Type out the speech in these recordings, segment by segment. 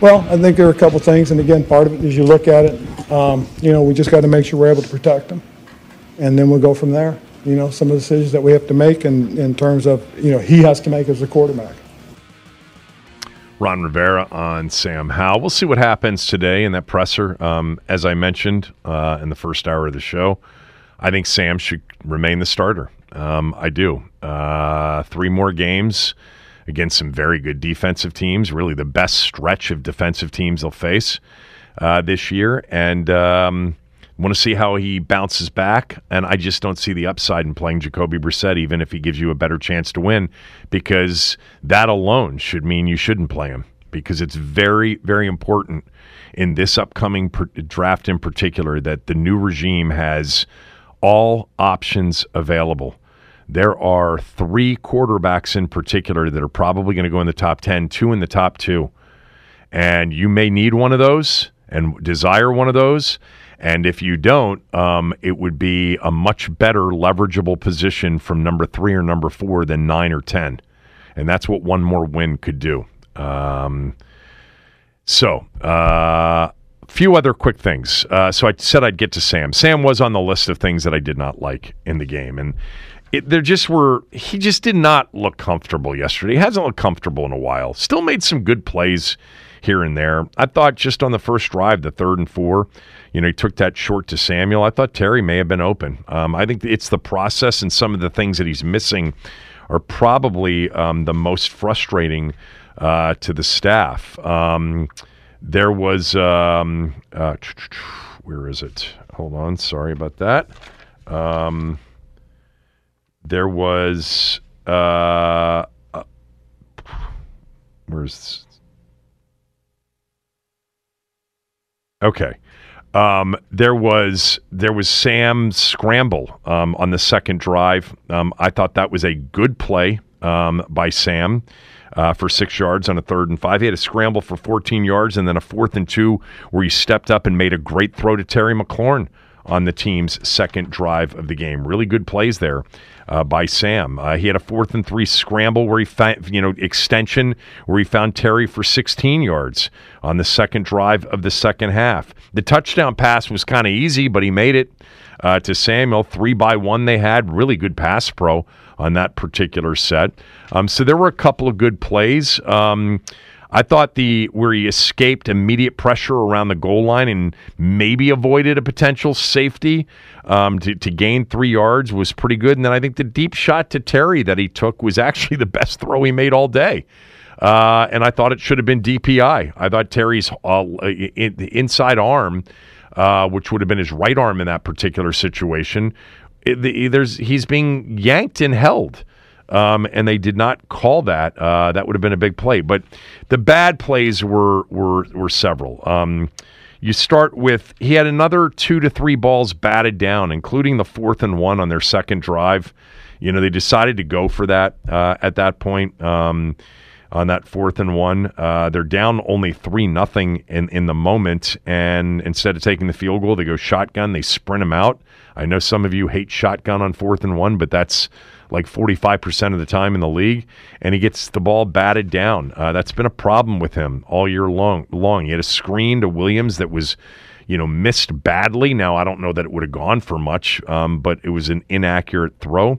Well, I think there are a couple things, and again, part of it is you look at it, um, you know, we just got to make sure we're able to protect them, and then we'll go from there. You know, some of the decisions that we have to make in, in terms of, you know, he has to make as a quarterback. Ron Rivera on Sam Howell. We'll see what happens today in that presser. Um, as I mentioned uh, in the first hour of the show, I think Sam should remain the starter. Um, I do. Uh, three more games against some very good defensive teams, really the best stretch of defensive teams they'll face uh, this year. And um, want to see how he bounces back. And I just don't see the upside in playing Jacoby Brissett, even if he gives you a better chance to win, because that alone should mean you shouldn't play him, because it's very, very important in this upcoming per- draft in particular that the new regime has all options available there are three quarterbacks in particular that are probably going to go in the top 10, two in the top two. And you may need one of those and desire one of those. And if you don't, um, it would be a much better leverageable position from number three or number four than nine or 10. And that's what one more win could do. Um, so, a uh, few other quick things. Uh, so I said I'd get to Sam. Sam was on the list of things that I did not like in the game. And it, there just were he just did not look comfortable yesterday. He hasn't looked comfortable in a while. Still made some good plays here and there. I thought just on the first drive, the third and four, you know, he took that short to Samuel. I thought Terry may have been open. Um, I think it's the process and some of the things that he's missing are probably um, the most frustrating uh, to the staff. Um, there was um, uh, where is it? Hold on, sorry about that. There was uh, uh where's okay um, there was there was Sam's scramble um, on the second drive. Um, I thought that was a good play um, by Sam uh, for six yards on a third and five. He had a scramble for 14 yards and then a fourth and two where he stepped up and made a great throw to Terry McLaurin on the team's second drive of the game. Really good plays there uh, by Sam. Uh, he had a fourth and three scramble where he found, you know, extension where he found Terry for 16 yards on the second drive of the second half. The touchdown pass was kind of easy, but he made it uh, to Samuel. Three by one they had. Really good pass pro on that particular set. Um, so there were a couple of good plays. Um, I thought the where he escaped immediate pressure around the goal line and maybe avoided a potential safety um, to, to gain three yards was pretty good. And then I think the deep shot to Terry that he took was actually the best throw he made all day. Uh, and I thought it should have been DPI. I thought Terry's uh, in, inside arm, uh, which would have been his right arm in that particular situation, it, the, there's he's being yanked and held um, and they did not call that. Uh, that would have been a big play. But the bad plays were were were several. Um, you start with he had another two to three balls batted down, including the fourth and one on their second drive. You know they decided to go for that uh, at that point. Um, on that fourth and one. Uh, they're down only three nothing in in the moment, and instead of taking the field goal, they go shotgun. They sprint him out. I know some of you hate shotgun on fourth and one, but that's like 45% of the time in the league, and he gets the ball batted down. Uh, that's been a problem with him all year long. Long. He had a screen to Williams that was, you know, missed badly. Now I don't know that it would have gone for much, um, but it was an inaccurate throw.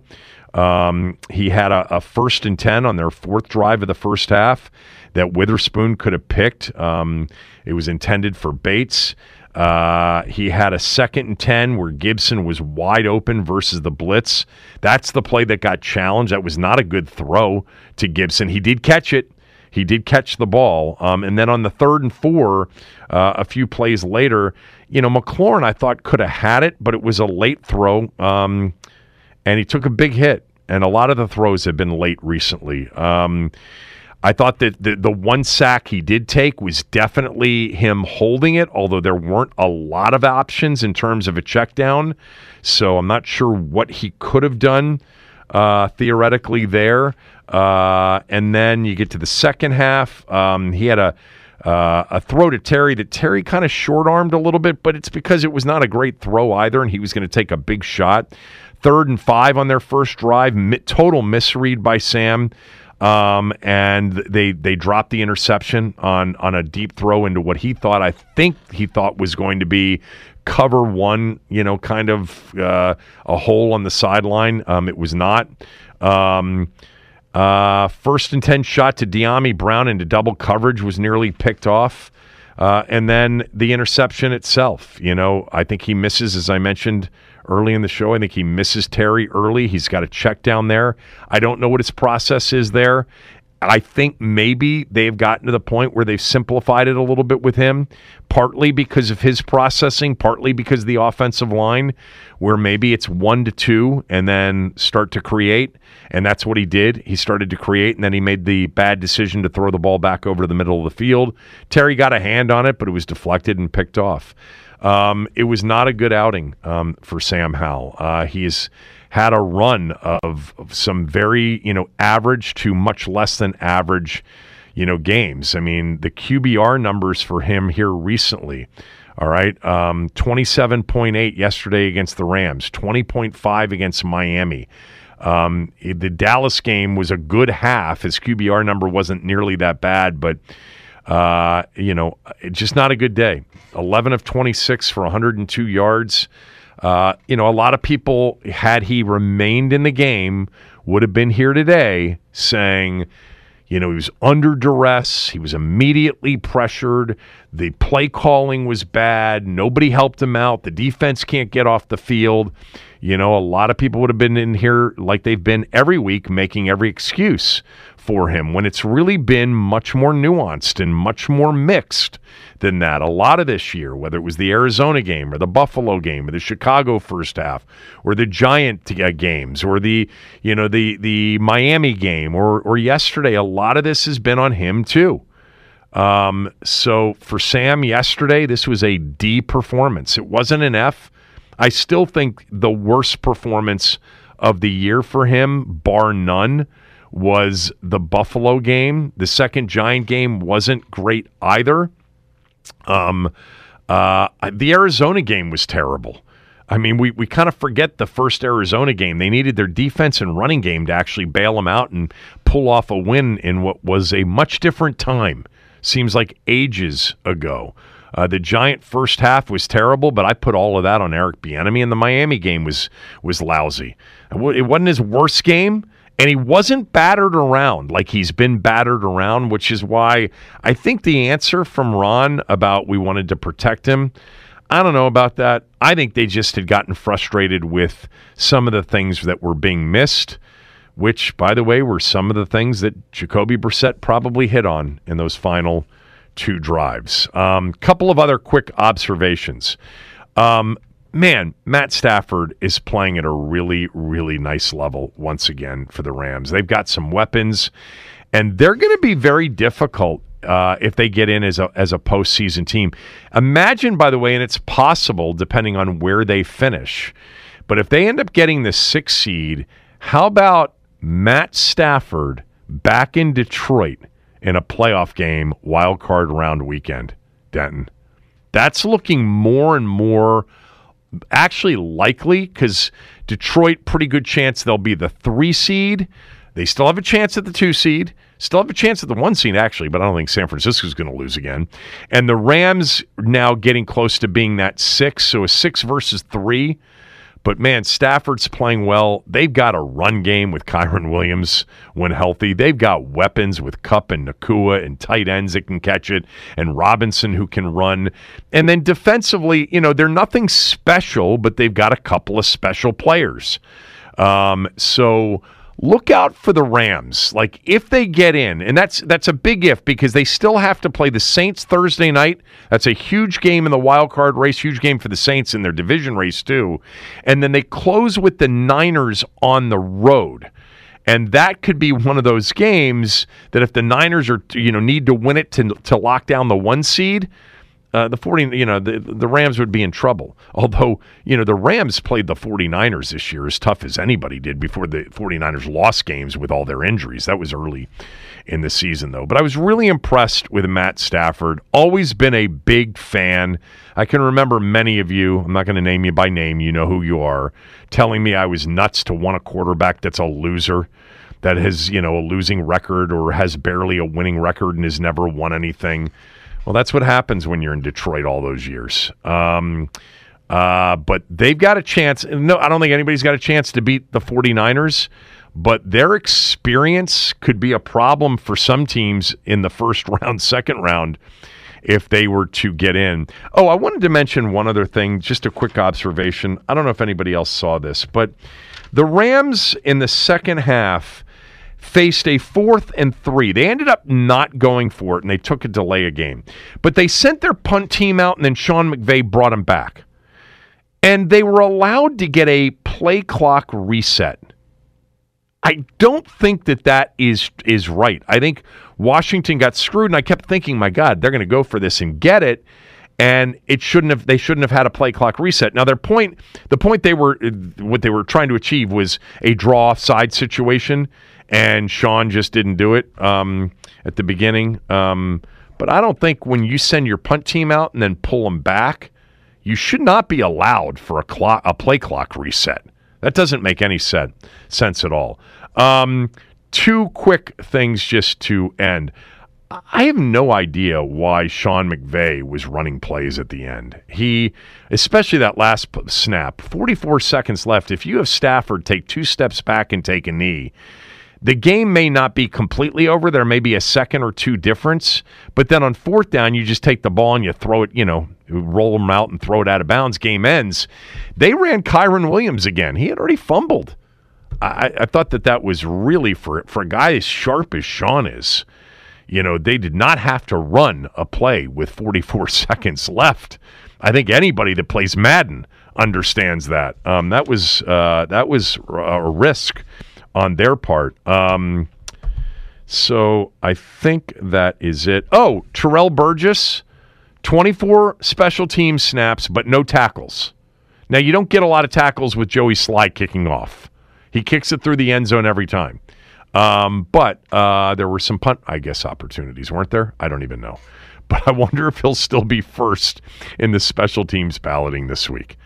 Um, he had a, a, first and 10 on their fourth drive of the first half that Witherspoon could have picked. Um, it was intended for Bates. Uh, he had a second and 10 where Gibson was wide open versus the blitz. That's the play that got challenged. That was not a good throw to Gibson. He did catch it. He did catch the ball. Um, and then on the third and four, uh, a few plays later, you know, McLaurin, I thought could have had it, but it was a late throw. Um, and he took a big hit. And a lot of the throws have been late recently. Um, I thought that the, the one sack he did take was definitely him holding it, although there weren't a lot of options in terms of a check down. So I'm not sure what he could have done uh, theoretically there. Uh, and then you get to the second half. Um, he had a uh, a throw to Terry that Terry kind of short armed a little bit, but it's because it was not a great throw either, and he was going to take a big shot. Third and five on their first drive, total misread by Sam. Um, and they they dropped the interception on on a deep throw into what he thought I think he thought was going to be cover one, you know, kind of uh, a hole on the sideline. Um, it was not. Um, uh, first and ten shot to Dyami Brown into double coverage was nearly picked off. Uh, and then the interception itself, you know, I think he misses, as I mentioned early in the show. I think he misses Terry early. He's got a check down there. I don't know what his process is there. I think maybe they've gotten to the point where they've simplified it a little bit with him, partly because of his processing, partly because of the offensive line, where maybe it's one to two and then start to create. And that's what he did. He started to create, and then he made the bad decision to throw the ball back over to the middle of the field. Terry got a hand on it, but it was deflected and picked off. Um, it was not a good outing um, for Sam Howell. Uh, he's had a run of, of, some very, you know, average to much less than average, you know, games. I mean, the QBR numbers for him here recently. All right, um, twenty-seven point eight yesterday against the Rams, twenty point five against Miami. Um, the Dallas game was a good half. His QBR number wasn't nearly that bad, but uh, you know, just not a good day. 11 of 26 for 102 yards. Uh, you know, a lot of people, had he remained in the game, would have been here today saying, you know, he was under duress. He was immediately pressured. The play calling was bad. Nobody helped him out. The defense can't get off the field. You know, a lot of people would have been in here like they've been every week making every excuse for him when it's really been much more nuanced and much more mixed than that. A lot of this year, whether it was the Arizona game or the Buffalo game or the Chicago first half or the Giant uh, games or the you know the the Miami game or or yesterday, a lot of this has been on him too. Um, so for Sam yesterday, this was a D performance. It wasn't an F. I still think the worst performance of the year for him, bar none was the Buffalo game. The second Giant game wasn't great either. Um, uh, the Arizona game was terrible. I mean, we, we kind of forget the first Arizona game. They needed their defense and running game to actually bail them out and pull off a win in what was a much different time. Seems like ages ago. Uh, the Giant first half was terrible, but I put all of that on Eric Bieniemy, and the Miami game was was lousy. It wasn't his worst game, and he wasn't battered around like he's been battered around, which is why I think the answer from Ron about we wanted to protect him, I don't know about that. I think they just had gotten frustrated with some of the things that were being missed, which, by the way, were some of the things that Jacoby Brissett probably hit on in those final two drives. A um, couple of other quick observations. Um, man, Matt Stafford is playing at a really, really nice level once again for the Rams. They've got some weapons, and they're going to be very difficult uh, if they get in as a as a postseason team. Imagine, by the way, and it's possible depending on where they finish. But if they end up getting the sixth seed, how about Matt Stafford back in Detroit in a playoff game, wild card round weekend, Denton? That's looking more and more actually likely because Detroit, pretty good chance they'll be the three seed. They still have a chance at the two seed, still have a chance at the one seed, actually, but I don't think San Francisco's going to lose again. And the Rams now getting close to being that six, so a six versus three But man, Stafford's playing well. They've got a run game with Kyren Williams when healthy. They've got weapons with Kupp and Nacua and tight ends that can catch it, and Robinson who can run. And then defensively, you know, they're nothing special, but they've got a couple of special players. Um, so look out for the Rams. Like if they get in, and that's that's a big if because they still have to play the Saints Thursday night. That's a huge game in the wild card race, huge game for the Saints in their division race too. And then they close with the Niners on the road. And that could be one of those games that if the Niners are you know need to win it to to lock down the one seed, uh, the 40 you know the, the rams would be in trouble. Although you know the rams played the 49ers this year as tough as anybody did before the 49ers lost games with all their injuries. That was early in the season though. But i was really impressed with matt stafford. Always been a big fan. I can remember many of you i'm not going to name you by name you know who you are telling me i was nuts to want a quarterback that's a loser that has you know a losing record or has barely a winning record and has never won anything well, that's what happens when you're in Detroit all those years. Um, uh, but they've got a chance. No, I don't think anybody's got a chance to beat the 49ers, but their experience could be a problem for some teams in the first round, second round, if they were to get in. Oh, I wanted to mention one other thing, just a quick observation. I don't know if anybody else saw this, but the Rams in the second half faced a fourth and three. They ended up not going for it and they took a delay a game. But they sent their punt team out and then Sean McVay brought them back. And they were allowed to get a play clock reset. I don't think that that is is right. I think Washington got screwed and I kept thinking, my god, they're going to go for this and get it and it shouldn't have they shouldn't have had a play clock reset. Now their point the point they were what they were trying to achieve was a draw offside situation and Sean just didn't do it um, at the beginning. Um, but I don't think when you send your punt team out and then pull them back, you should not be allowed for a clock, a play clock reset. That doesn't make any sense sense at all. Um, two quick things just to end. I have no idea why Sean McVay was running plays at the end. He, especially that last snap, 44 seconds left. If you have Stafford take two steps back and take a knee, the game may not be completely over. There may be a second or two difference, but then on fourth down, you just take the ball and you throw it, you know, roll them out and throw it out of bounds. Game ends. They ran Kyren Williams again. He had already fumbled. I, I thought that that was really for for a guy as sharp as Sean is. You know, they did not have to run a play with 44 seconds left. I think anybody that plays Madden understands that. Um, that was uh, that was a risk on their part. Um, so I think that is it. Oh, Terrell Burgess, 24 special team snaps, but no tackles. Now, you don't get a lot of tackles with Joey Slye kicking off. He kicks it through the end zone every time. Um, but uh, there were some punt, I guess, opportunities, weren't there? I don't even know. But I wonder if he'll still be first in the special teams balloting this week.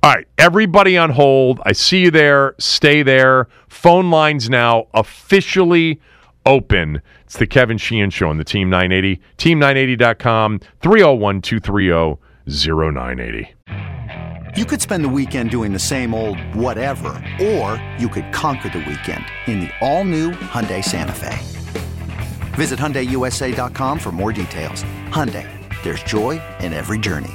All right, everybody on hold. I see you there. Stay there. Phone lines now officially open. It's the Kevin Sheehan Show on the Team 980. Team980.com, 301 230 0980. You could spend the weekend doing the same old whatever, or you could conquer the weekend in the all-new Hyundai Santa Fe. Visit HyundaiUSA.com for more details. Hyundai, there's joy in every journey.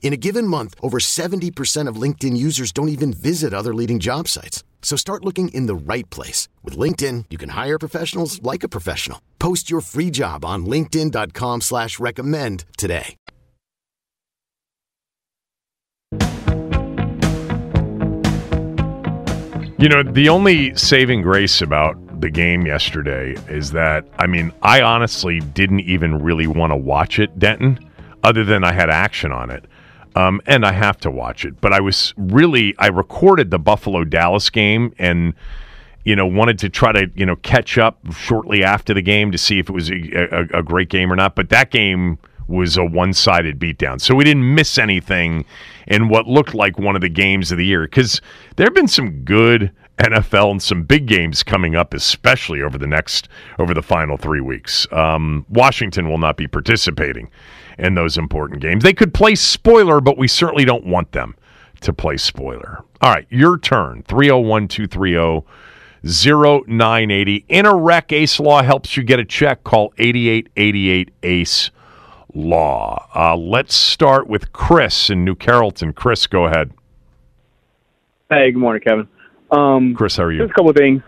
In a given month, over 70% of LinkedIn users don't even visit other leading job sites. So start looking in the right place. With LinkedIn, you can hire professionals like a professional. Post your free job on linkedin.com slash recommend today. You know, the only saving grace about the game yesterday is that, I mean, I honestly didn't even really want to watch it, Denton, other than I had action on it. Um, and I have to watch it. But I was really, I recorded the Buffalo Dallas game and, you know, wanted to try to, you know, catch up shortly after the game to see if it was a, a, a great game or not. But that game was a one sided beatdown. So we didn't miss anything in what looked like one of the games of the year because there have been some good NFL and some big games coming up, especially over the next over the final three weeks. Um, Washington will not be participating in those important games. They could play spoiler, but we certainly don't want them to play spoiler. All right, your turn. 301 230 0980. In a wreck, Ace Law helps you get a check. Call 8888 ACE Law. Uh, let's start with Chris in New Carrollton. Chris, go ahead. Hey, good morning, Kevin. Um, Chris, how are you? Just a couple of things.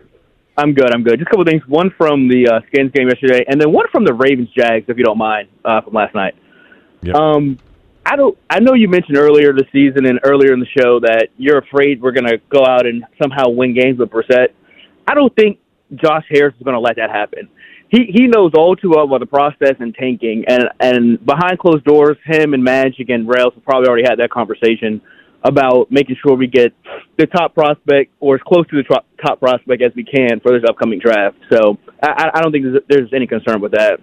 I'm good. I'm good. Just a couple of things. One from the uh, Skins game yesterday, and then one from the Ravens Jags, if you don't mind, uh, from last night. Yep. Um, I don't. I know you mentioned earlier this season and earlier in the show that you're afraid we're going to go out and somehow win games with Brissett. I don't think Josh Harris is going to let that happen. He he knows all too well about the process and tanking, and and behind closed doors, him and Magic and Rales have probably already had that conversation about making sure we get the top prospect or as close to the top, prospect as we can for this upcoming draft. So I, I don't think there's any concern with that.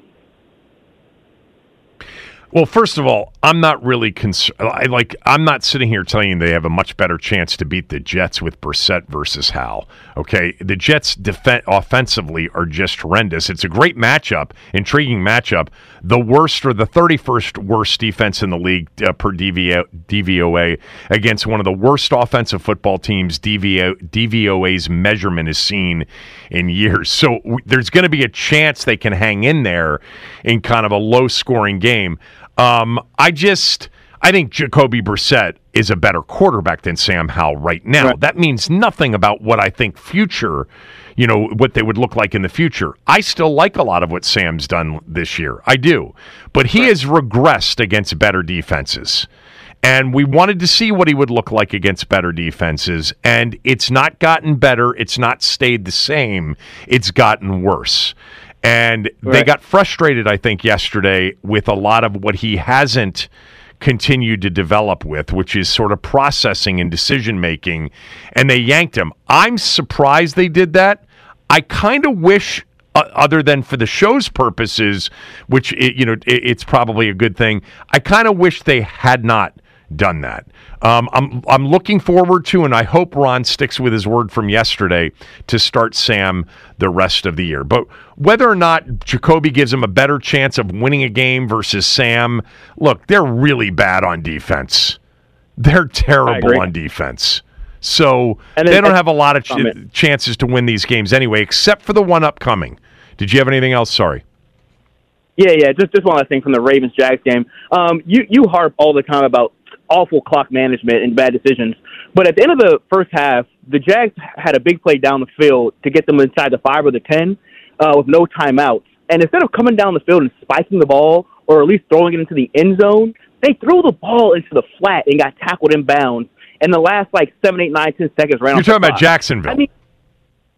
Well, first of all, I'm not really concerned. Like, I'm not sitting here telling you they have a much better chance to beat the Jets with Brissett versus Howell. Okay, the Jets def- offensively are just horrendous. It's a great matchup, intriguing matchup. The worst or the 31st worst defense in the league uh, per DVO- DVOA against one of the worst offensive football teams DVO- DVOA's measurement is seen in years. So w- there's going to be a chance they can hang in there in kind of a low scoring game. Um, I just I think Jacoby Brissett is a better quarterback than Sam Howell right now. Right. That means nothing about what I think future, you know, what they would look like in the future. I still like a lot of what Sam's done this year. I do. But he has regressed against better defenses. And we wanted to see what he would look like against better defenses. And it's not gotten better. It's not stayed the same. It's gotten worse. And they got frustrated, I think, yesterday with a lot of what he hasn't continued to develop with, which is sort of processing and decision making. And they yanked him. I'm surprised they did that. I kind of wish, uh, other than for the show's purposes, which it, you know it, it's probably a good thing. I kind of wish they had not done that. Um, I'm I'm looking forward to, and I hope Ron sticks with his word from yesterday to start Sam the rest of the year. But whether or not Jacoby gives him a better chance of winning a game versus Sam, look, they're really bad on defense. They're terrible on defense. So they don't have a lot of ch- chances to win these games anyway, except for the one upcoming. Did you have anything else? Sorry. Yeah, yeah. Just just one last thing from the Ravens Jags game. Um, you you harp all the time about awful clock management and bad decisions, but at the end of the first half, the Jags had a big play down the field to get them inside the five or the ten uh, with no timeouts. And instead of coming down the field and spiking the ball or at least throwing it into the end zone, they threw the ball into the flat and got tackled in bounds. And the last like seven, eight, nine, ten seconds ran. You're talking about. Jacksonville. I mean,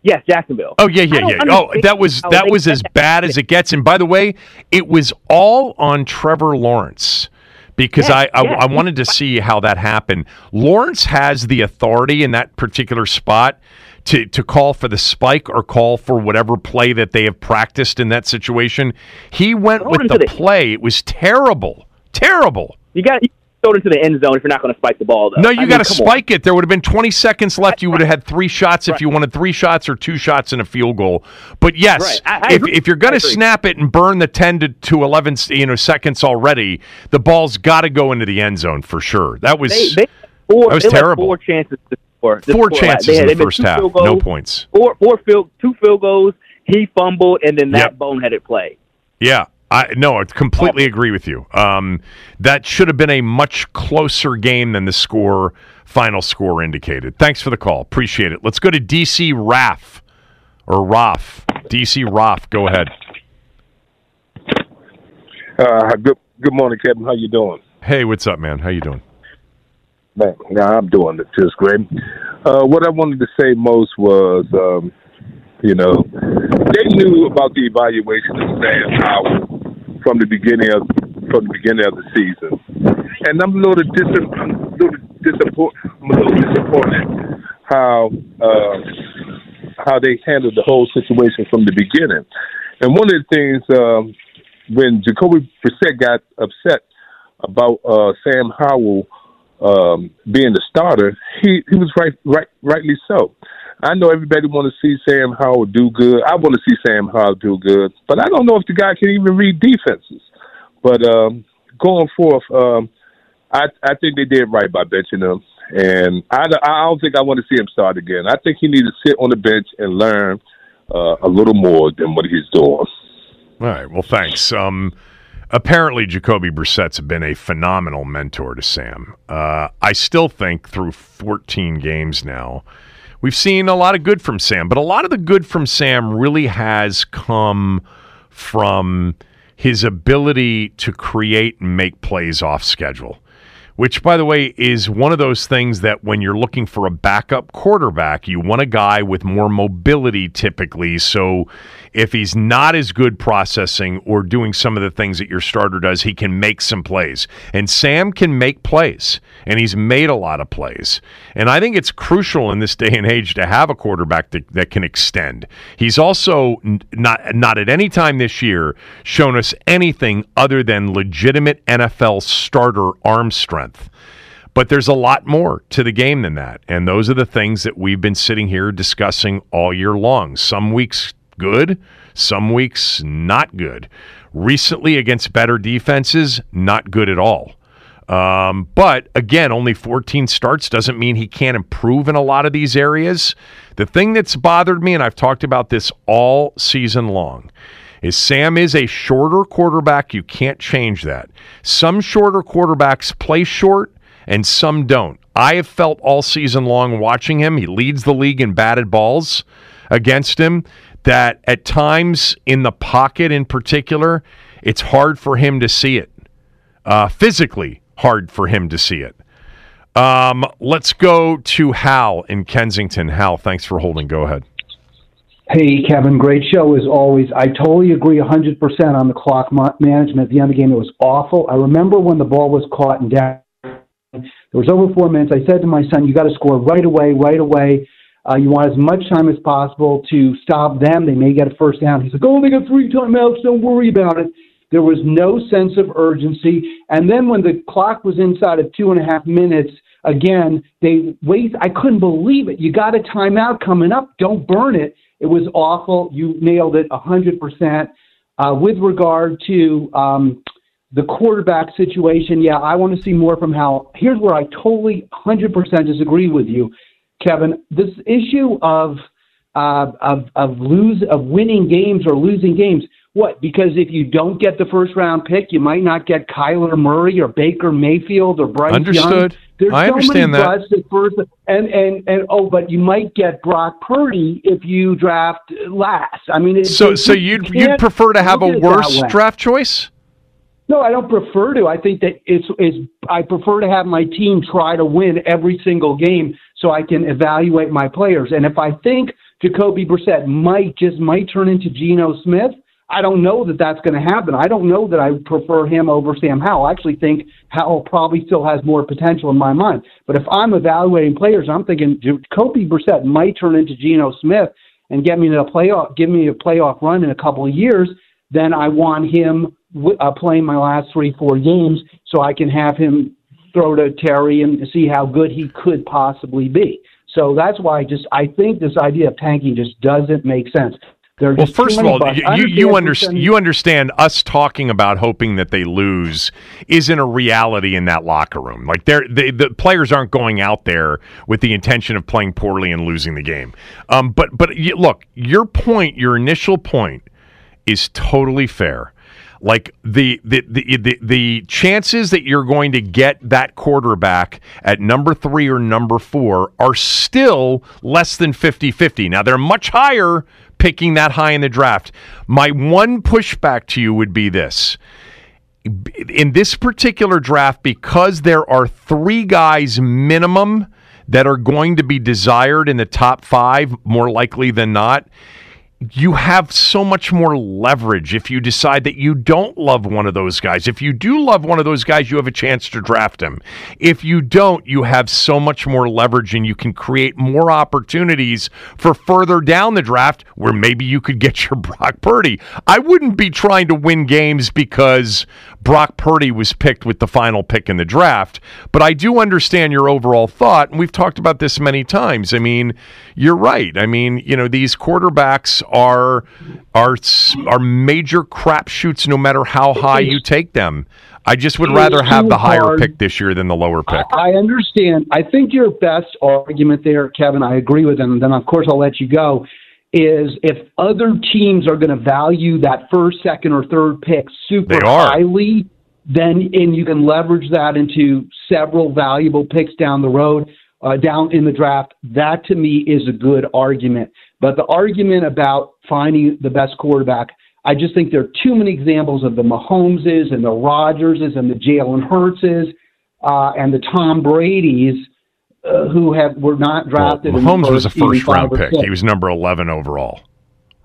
yes, Jacksonville. Oh yeah, yeah, yeah. Oh, that was that was as bad as it gets. And by the way, it was all on Trevor Lawrence because Yes, I, I yes. I wanted to see how that happened. Lawrence has the authority in that particular spot to to call for the spike or call for whatever play that they have practiced in that situation. He went with the play. It was terrible, terrible. You got throw it into the end zone if you're not going to spike the ball. Though. No, you got to come on. spike it. There would have been 20 seconds left. You would have had three shots if you wanted three shots or two shots and a field goal. But yes, Right. I- I if, if you're going to snap it and burn the 10 to, to 11 you know seconds already, the ball's got to go into the end zone for sure. That was They, they four, That was terrible. Four chances to score. four chances They had- in the first half. field No points. Four, four field, two field goals. He fumbled, and then that Yep. boneheaded play. Yeah. I no, I completely agree with you. Um, that should have been a much closer game than the score final score indicated. Thanks for the call. Appreciate it. Let's go to DC Raff or Roth. DC Roth, go ahead. Uh, good good morning, Kevin. How you doing? Hey, what's up, man? How you doing? Man, yeah, I'm doing it just great. Uh, what I wanted to say most was, um, you know, they knew about the evaluation of Sam Howell from the beginning of from the beginning of the season, and I'm a little, dis- I'm a little, disappoint- I'm a little disappointed how uh, how they handled the whole situation from the beginning. And one of the things um, when Jacoby Brissett got upset about uh, Sam Howell um, being the starter, he, he was right, right, rightly so. I know everybody want to see Sam Howell do good. I want to see Sam Howell do good, but I don't know if the guy can even read defenses. But um, going forth, um, I I think they did right by benching him, and I I don't think I want to see him start again. I think he needs to sit on the bench and learn uh, a little more than what he's doing. All right. Well, thanks. Um, apparently, Jacoby Brissett's been a phenomenal mentor to Sam. Uh, I still think through 14 games now, we've seen a lot of good from Sam, but a lot of the good from Sam really has come from his ability to create and make plays off schedule which, by the way, is one of those things that when you're looking for a backup quarterback, you want a guy with more mobility typically. So if he's not as good processing or doing some of the things that your starter does, he can make some plays. And Sam can make plays, and he's made a lot of plays. And I think it's crucial in this day and age to have a quarterback that, that can extend. He's also not not at any time this year shown us anything other than legitimate NFL starter arm strength. But there's a lot more to the game than that. And those are the things that we've been sitting here discussing all year long. Some weeks good, some weeks not good. Recently, against better defenses, not good at all. Um, but again, only 14 starts doesn't mean he can't improve in a lot of these areas. The thing that's bothered me, and I've talked about this all season long, is Sam is a shorter quarterback. You can't change that. Some shorter quarterbacks play short and some don't. I have felt all season long watching him, he leads the league in batted balls against him that at times in the pocket in particular, it's hard for him to see it. Uh, physically hard for him to see it. Um, let's go to Hal in Kensington. Hal, thanks for holding. Go ahead. Hey, Kevin, great show as always. I totally agree 100% on the clock management at the end of the game. It was awful. I remember when the ball was caught and down. There was over four minutes. I said to my son, "You got to score right away, right away." Uh, you want as much time as possible to stop them. They may get a first down. He's like, oh, they got three timeouts. Don't worry about it. There was no sense of urgency. And then when the clock was inside of two and a half minutes, again, they wait. I couldn't believe it. You got a timeout coming up. Don't burn it. It was awful. You nailed it 100%. Uh, with regard to um, the quarterback situation, yeah, I want to see more from Howell. Here's where I totally 100% disagree with you. Kevin, this issue of uh, of of lose of winning games or losing games. What? Because if you don't get the first round pick, you might not get Kyler Murray or Baker Mayfield or Bryce Understood. Young. There's I so understand many that. at first, and and and oh, but you might get Brock Purdy if you draft last. I mean, it, So, it- so you you'd you'd prefer to have a at it that worse draft choice? No, I don't prefer to. I think that it's it's I prefer to have my team try to win every single game so I can evaluate my players. And if I think Jacoby Brissett might just might turn into Geno Smith, I don't know that that's going to happen. I don't know that I prefer him over Sam Howell. I actually think Howell probably still has more potential in my mind. But if I'm evaluating players, I'm thinking Jacoby Brissett might turn into Geno Smith and get me to a playoff, give me a playoff run in a couple of years. Then I want him uh, playing my last three, four games so I can have him throw to Terry and see how good he could possibly be. So that's why I just I think this idea of tanking just doesn't make sense. There Well, just first of all, you, you, understand, you understand us talking about hoping that they lose isn't a reality in that locker room. Like they're, they, the players aren't going out there with the intention of playing poorly and losing the game. Um, but but you, look, your point, your initial point, is totally fair. Like the the, the the the chances that you're going to get that quarterback at number 3 or number 4 are still less than 50-50. Now they're much higher picking that high in the draft. My one pushback to you would be this. In this particular draft because there are 3 guys minimum that are going to be desired in the top 5 more likely than not you have so much more leverage if you decide that you don't love one of those guys. If you do love one of those guys, you have a chance to draft him. If you don't, you have so much more leverage and you can create more opportunities for further down the draft where maybe you could get your Brock Purdy. I wouldn't be trying to win games because Brock Purdy was picked with the final pick in the draft, but I do understand your overall thought. And we've talked about this many times. I mean, you're right. I mean, you know, these quarterbacks are are are major crapshoots no matter how high you take them. I just would rather have the higher pick this year than the lower pick. I, I understand. I think your best argument there, Kevin, I agree with, him, and then of course I'll let you go. Is if other teams are going to value that first, second, or third pick super highly, then and you can leverage that into several valuable picks down the road, uh, down in the draft. That to me is a good argument. But the argument about finding the best quarterback, I just think there are too many examples of the Mahomeses and the Rodgerses and the Jalen Hurtses uh, and the Tom Brady's uh, who have were not drafted. Well, Mahomes was a first round pick. He was number eleven overall.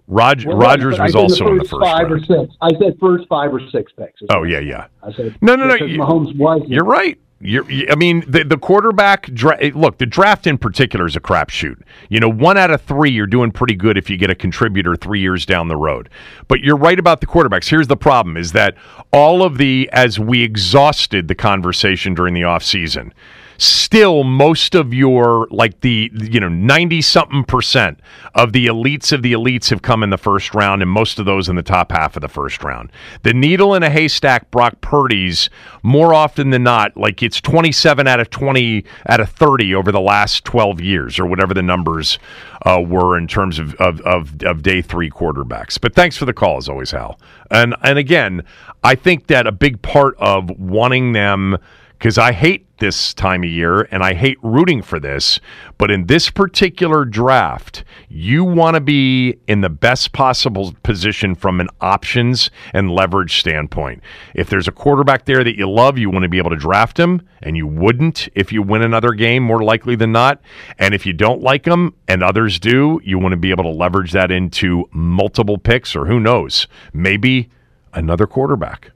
Rog- well, Rodgers was also in the first five round. or six. I said first five or six picks. Oh yeah, yeah. I said no, no, no. You, Mahomes was. You're right. You're, I mean, the, the quarterback. Dra- look, the draft in particular is a crapshoot. You know, one out of three, you're doing pretty good if you get a contributor three years down the road. But you're right about the quarterbacks. Here's the problem: is that all of the as we exhausted the conversation during the offseason, still most of your like the you know 90 something percent of the elites of the elites have come in the first round and most of those in the top half of the first round. The needle in a haystack brock purdy's more often than not like it's 27 out of 20 out of 30 over the last 12 years or whatever the numbers uh, were in terms of, of, of, of day three quarterbacks. But thanks for the call as always hal. And and again i think that a big part of wanting them because I hate this time of year and I hate rooting for this. But in this particular draft, you want to be in the best possible position from an options and leverage standpoint. If there's a quarterback there that you love, you want to be able to draft him, and you wouldn't if you win another game, more likely than not. And if you don't like him and others do, you want to be able to leverage that into multiple picks or who knows, maybe another quarterback.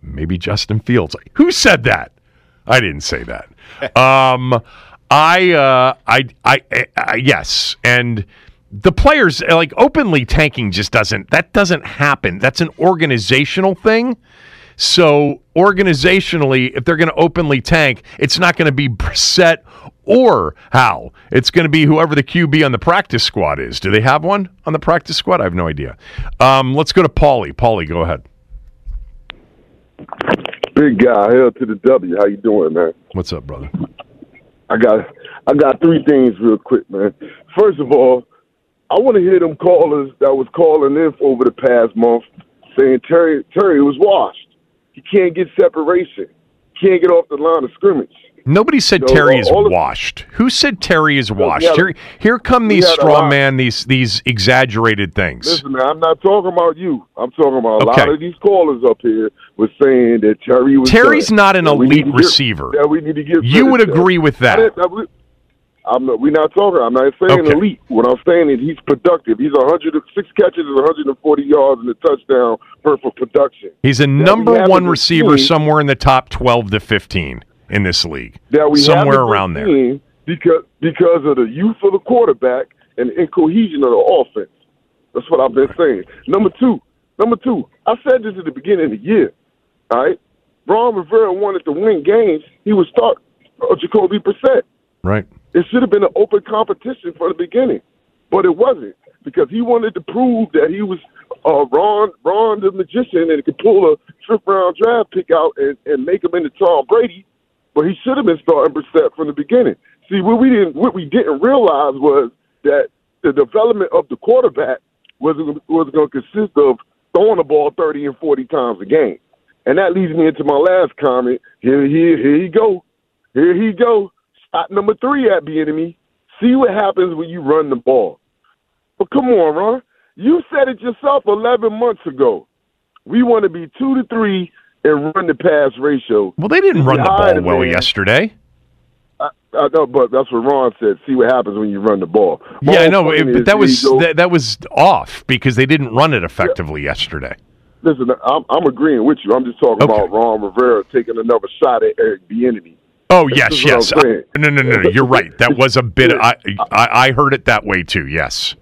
Maybe Justin Fields. Who said that? I didn't say that. um, I, uh, I, I, I, yes, and the players like openly tanking just doesn't. That doesn't happen. That's an organizational thing. So organizationally, if they're going to openly tank, it's not going to be Brissett or Howell. It's going to be whoever the QB on the practice squad is. Do they have one on the practice squad? I have no idea. Um, let's go to Paulie. Paulie, go ahead. Big guy, hell to the W. How you doing, man? What's up, brother? I got I got three things real quick, man. First of all, I want to hear them callers that was calling in over the past month saying Terry Terry was washed. He can't get separation. Can't get off the line of scrimmage. Nobody said so, Terry uh, is washed. Who said Terry is washed? here, here come these straw uh, man, these these exaggerated things. Listen, man, I'm not talking about you. I'm talking about a okay. lot of these callers up here was saying that Terry was. Terry's done. not an elite receiver. That we need to give. You would agree with that. I'm not, we're not talking. I'm not saying okay. elite. What I'm saying is he's productive. He's 106 catches and 140 yards and a touchdown per for production. He's a number one receiver somewhere in the top 12 to 15 in this league. That we somewhere around there. Because because of the youth of the quarterback and the incohesion of the offense. That's what I've been saying. Number two, number two, I said this at the beginning of the year. All right, Ron Rivera wanted to win games. He would start uh, Jacoby Brissett. Right. It should have been an open competition from the beginning, but it wasn't because he wanted to prove that he was uh, Ron, Ron the magician, and could pull a fifth round draft pick out and, and make him into Tom Brady but he should have been starting Brissett from the beginning. See, what we didn't what we didn't realize was that the development of the quarterback was was going to consist of throwing the ball 30 and 40 times a game. And that leads me into my last comment. Here, here, here you go. Here he go. Shot number three at the enemy. See what happens when you run the ball. But come on, Ron. You said it yourself 11 months ago. We want to be two to three and run the pass ratio. Well, they didn't run the ball well man. yesterday. I, I know, but that's what Ron said. See what happens when you run the ball. My yeah, I know, but that was that, that, was off because they didn't run it effectively yeah. yesterday. Listen, I'm, I'm, agreeing with you. I'm just talking okay. about Ron Rivera taking another shot at Eric Bieniemy. Oh yes, yes. I, no, no, no, no. You're right. That was a bit. I, I, I heard it that way too. Yes.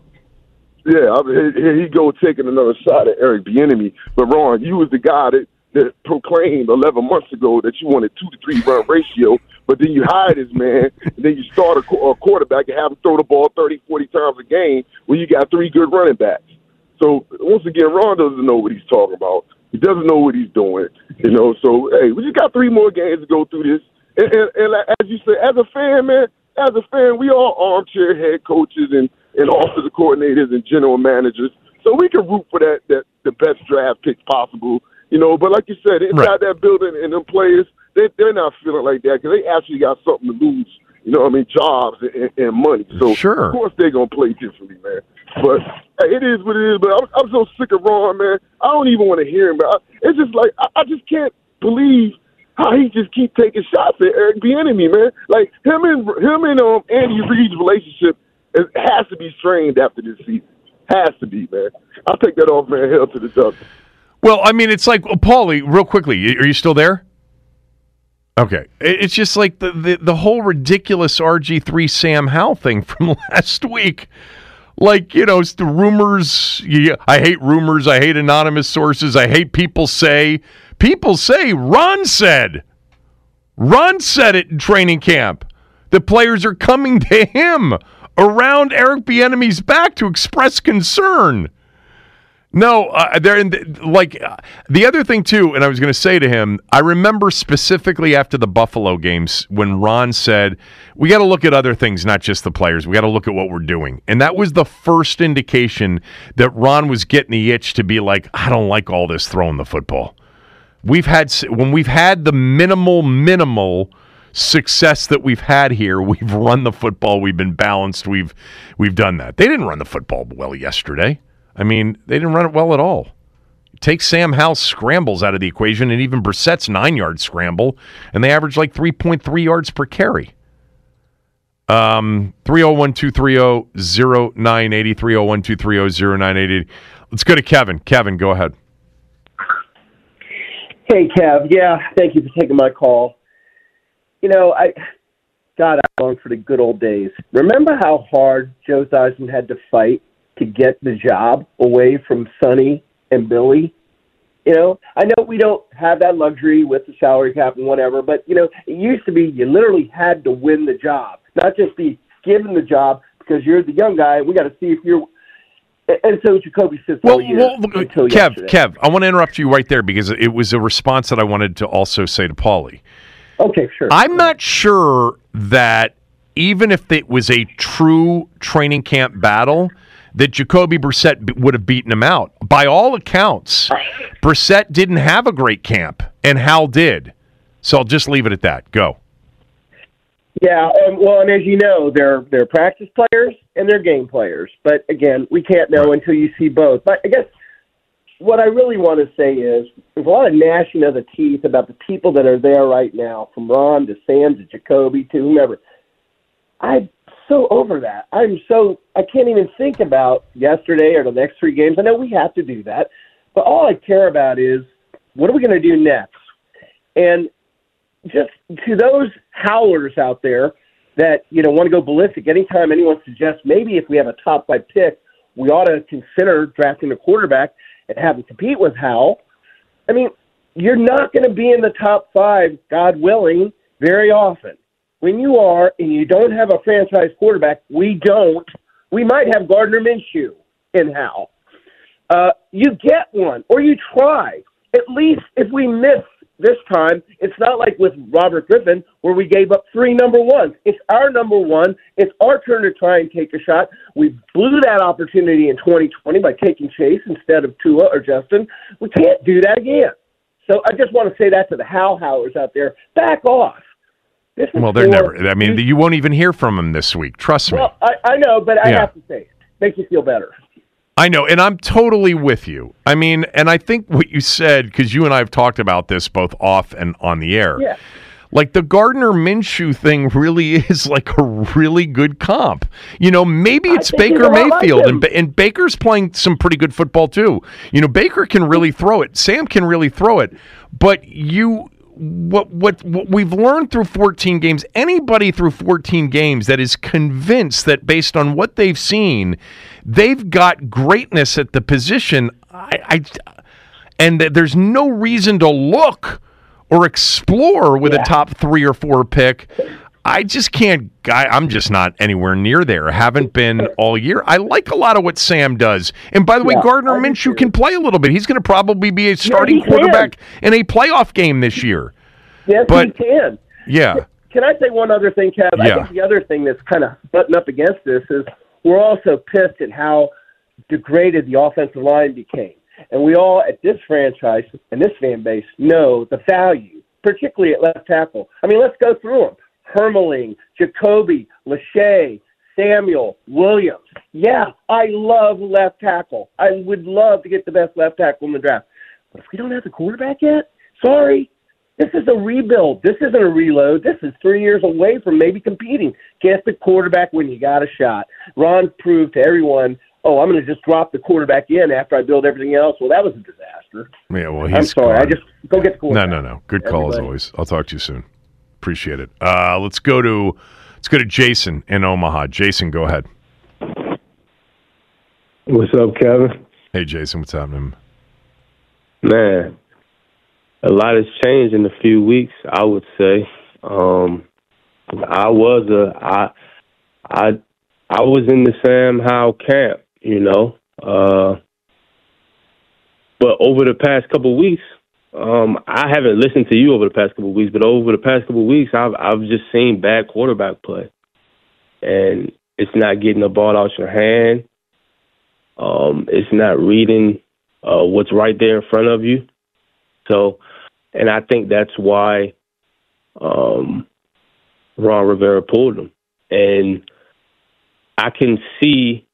Yeah, here he go taking another shot at Eric Bieniemy. But Ron, you was the guy that, that proclaimed 11 months ago that you wanted two to three run ratio, but then you hire this man, and then you start a, a quarterback and have him throw the ball 30, 40 times a game when you got three good running backs. So once again, Ron doesn't know what he's talking about. He doesn't know what he's doing. You know, so hey, we just got three more games to go through this. And, and, and as you say, as a fan, man, as a fan, we all armchair head coaches and, and offensive coordinators and general managers. So we can root for that, that the best draft pick possible. You know, but like you said, inside right. that building and them players, they, they're not feeling like that because they actually got something to lose. You know, what I mean, jobs and, and money. So sure. of course they're gonna play differently, man. But it is what it is. But I'm, I'm so sick of Ron, man. I don't even want to hear him. But I, it's just like I, I just can't believe how he just keep taking shots at Eric Bieniemy, man. Like him and him and um Andy Reid's relationship it has to be strained after this season. Has to be, man. I'll take that off, man. Hell to the Ducks. Well, I mean, it's like Paulie. Real quickly, are you still there? Okay, it's just like the, the, the whole ridiculous RG three Sam Howell thing from last week. Like you know, it's the rumors. I hate rumors. I hate anonymous sources. I hate people say. People say Ron said. Ron said it in training camp. The players are coming to him around Eric Bieniemy's back to express concern. No, uh, they're in the, like uh, the other thing too, and I was going to say to him, I remember specifically after the Buffalo games when Ron said, "We got to look at other things, not just the players. We got to look at what we're doing." And that was the first indication that Ron was getting the itch to be like, "I don't like all this throwing the football." We've had when we've had the minimal minimal success that we've had here, we've run the football, we've been balanced, we've we've done that. They didn't run the football well yesterday. I mean, they didn't run it well at all. Take Sam Howell's scrambles out of the equation and even Brissett's nine yard scramble, and they average like 3.3 yards per carry. Um, 301 230 0980, 301 230 0980. Let's go to Kevin. Kevin, go ahead. Hey, Kev. Yeah, thank you for taking my call. You know, I, God, I long for the good old days. Remember how hard Joe Theismann had to fight to get the job away from Sonny and Billy. You know, I know we don't have that luxury with the salary cap and whatever, but you know, it used to be you literally had to win the job, not just be given the job because you're the young guy. We got to see if you're. And so Jacoby sits well, all year well, until Kev, yesterday. Kev, I want to interrupt you right there because it was a response that I wanted to also say to Paulie. Okay, sure. I'm not sure that even if it was a true training camp battle, that Jacoby Brissett would have beaten him out. By all accounts, Brissett didn't have a great camp, and Howell did. So I'll just leave it at that. Go. Yeah, um, well, and as you know, they're they're practice players and they're game players. But again, we can't know right. until you see both. But I guess what I really want to say is there's a lot of gnashing of the teeth about the people that are there right now, from Ron to Sam to Jacoby to whomever. I so over that. I'm so I can't even think about yesterday or the next three games. I know we have to do that, but all I care about is what are we going to do next? And just to those howlers out there that you know want to go ballistic anytime anyone suggests maybe if we have a top five pick, we ought to consider drafting a quarterback and have him compete with Howell. I mean, you're not going to be in the top five, God willing, very often when you are and you don't have a franchise quarterback, we don't. We might have Gardner Minshew in Howell. Uh, you get one, or you try. At least if we miss this time, it's not like with Robert Griffin where we gave up three number ones. It's our number one. It's our turn to try and take a shot. We blew that opportunity in 2020 by taking Chase instead of Tua or Justin. We can't do that again. So I just want to say that to the How Howers out there. Back off. This is Well, they're never. I mean, you won't even hear from them this week. Trust me. Well, I, I know, but I Yeah. have to say it. Makes you feel better. I know, and I'm totally with you. I mean, and I think what you said because you and I have talked about this both off and on the air. Yeah. Like the Gardner Minshew thing really is like a really good comp. You know, maybe it's Baker like Mayfield, and, and Baker's playing some pretty good football too. You know, Baker can really throw it. Sam can really throw it. But you, what what what we've learned through 14 games, anybody through 14 games that is convinced that based on what they've seen, they've got greatness at the position. I, I and that there's no reason to look or explore with a top three or four pick. I just can't. I, I'm just not anywhere near there. Haven't been all year. I like a lot of what Sam does. And by the way, Gardner Minshew can play a little bit. He's going to probably be a starting can. quarterback in a playoff game this year. Yes, But- he can. Yeah. Can I say one other thing, Kev? I Yeah. think the other thing that's kind of buttoned up against this is we're also pissed at how degraded the offensive line became. And we all at this franchise and this fan base know the value, particularly at left tackle. I mean, let's go through them. Hermeling, Jacoby, Lachey, Samuel, Williams. Yeah, I love left tackle. I would love to get the best left tackle in the draft. But if we don't have the quarterback yet, sorry, this is a rebuild. This isn't a reload. This is three years away from maybe competing. Get the quarterback when you got a shot. Ron proved to everyone, oh, I'm going to just drop the quarterback in after I build everything else. Well, that was a disaster. Yeah. Well, he's I'm sorry. I just go get the quarterback. no, no. no. Good call as always. I'll talk to you soon. Appreciate it. Uh, let's go to let's go to Jason in Omaha. Jason, go ahead. What's up, Kevin? Hey, Jason, what's happening? Man, a lot has changed in a few weeks. I would say. Um, I was a I I I was in the Sam Howell camp, you know. Uh, but over the past couple of weeks, um, I haven't listened to you over the past couple of weeks, but over the past couple of weeks, I've I've just seen bad quarterback play, and it's not getting the ball out your hand. Um, it's not reading uh, what's right there in front of you. So, and I think that's why um, Ron Rivera pulled him. And I can see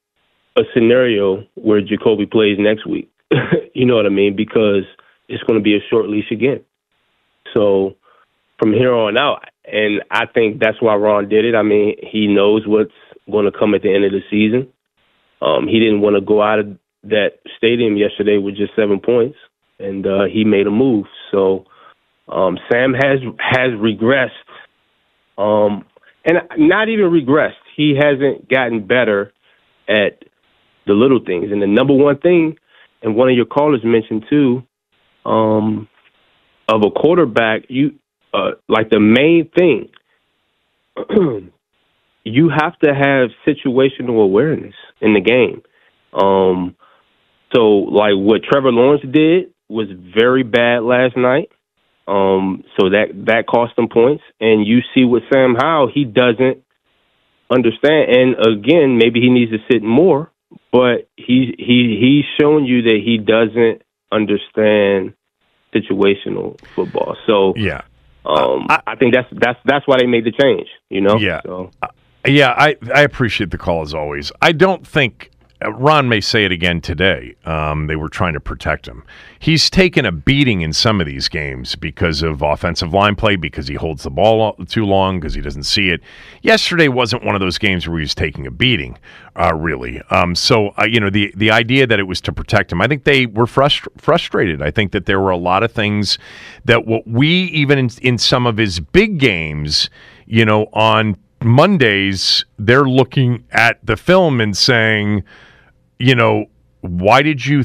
a scenario where Jacoby plays next week. you know what I mean? Because it's going to be a short leash again. So from here on out, and I think that's why Ron did it. I mean, he knows what's going to come at the end of the season. Um, he didn't want to go out of that stadium yesterday with just seven points, and uh, he made a move. So um, Sam has has regressed, um, and not even regressed. He hasn't gotten better at the little things. And the number one thing, and one of your callers mentioned too, um, of a quarterback, you uh, like the main thing. you have to have situational awareness in the game. Um, so, like what Trevor Lawrence did was very bad last night. Um, so that that cost him points. And you see with Sam Howell, he doesn't understand. And again, maybe he needs to sit more, but he he he's showing you that he doesn't understand situational football. So yeah, um, I, think that's that's that's why they made the change. You know, Yeah. So, Yeah, I I appreciate the call as always. I don't think Ron may say it again today. Um, they were trying to protect him. He's taken a beating in some of these games because of offensive line play, because he holds the ball too long, because he doesn't see it. Yesterday wasn't one of those games where he was taking a beating, uh, really. Um, so uh, you know the the idea that it was to protect him, I think they were frust- frustrated. I think that there were a lot of things that what we even in, in some of his big games, you know, on Mondays, they're looking at the film and saying, you know, why did you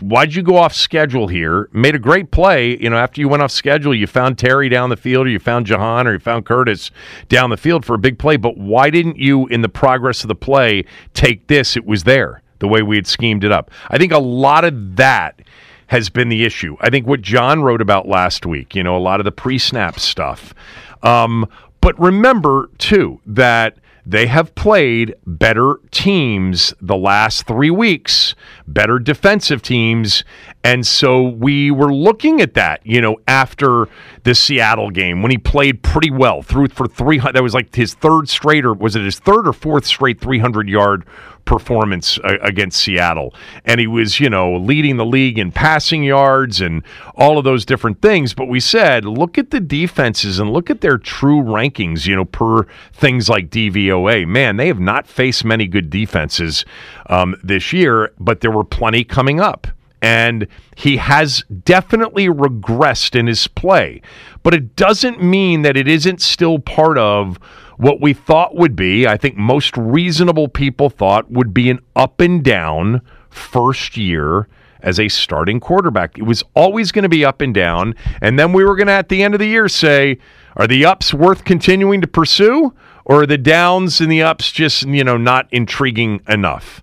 why did you go off schedule here? Made a great play, you know, after you went off schedule, you found Terry down the field or you found Jahan or you found Curtis down the field for a big play, but why didn't you in the progress of the play take this? It was there the way we had schemed it up. I think a lot of that has been the issue. I think what John wrote about last week, you know, a lot of the pre snap stuff. Um, but remember, too, that they have played better teams the last three weeks, better defensive teams. And so we were looking at that, you know, after the Seattle game when he played pretty well, threw for 300. That was like his third straight, or was it his third or fourth straight 300 yard performance uh, against Seattle. And he was, you know, leading the league in passing yards and all of those different things. But we said, look at the defenses and look at their true rankings, you know, per things like DVOA. Man, they have not faced many good defenses um, this year, but there were plenty coming up. And he has definitely regressed in his play. But it doesn't mean that it isn't still part of what we thought would be, I think most reasonable people thought would be an up and down first year as a starting quarterback. It was always going to be up and down. And then we were going to, at the end of the year, say, are the ups worth continuing to pursue? Or are the downs and the ups just, you know, not intriguing enough?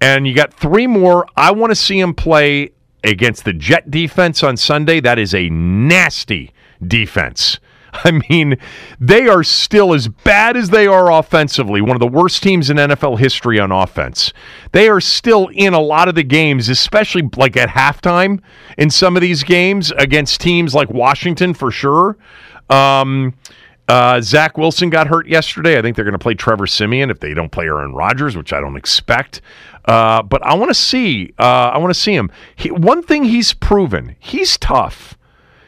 And you got three more. I want to see him play against the Jet defense on Sunday. That is a nasty defense. I mean, they are still as bad as they are offensively, one of the worst teams in NFL history on offense. They are still in a lot of the games, especially like at halftime in some of these games against teams like Washington for sure. Um, uh, Zach Wilson got hurt yesterday. I think they're going to play Trevor Siemian if they don't play Aaron Rodgers, which I don't expect. Uh, but I want to see. Uh, I want to see him. He, one thing he's proven: he's tough.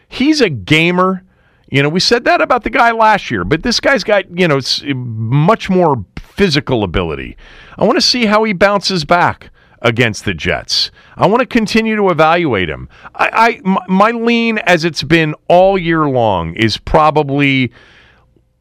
He's a gamer. You know, we said that about the guy last year, but this guy's got, you know, much more physical ability. I want to see how he bounces back against the Jets. I want to continue to evaluate him. I, I my lean, as it's been all year long, is probably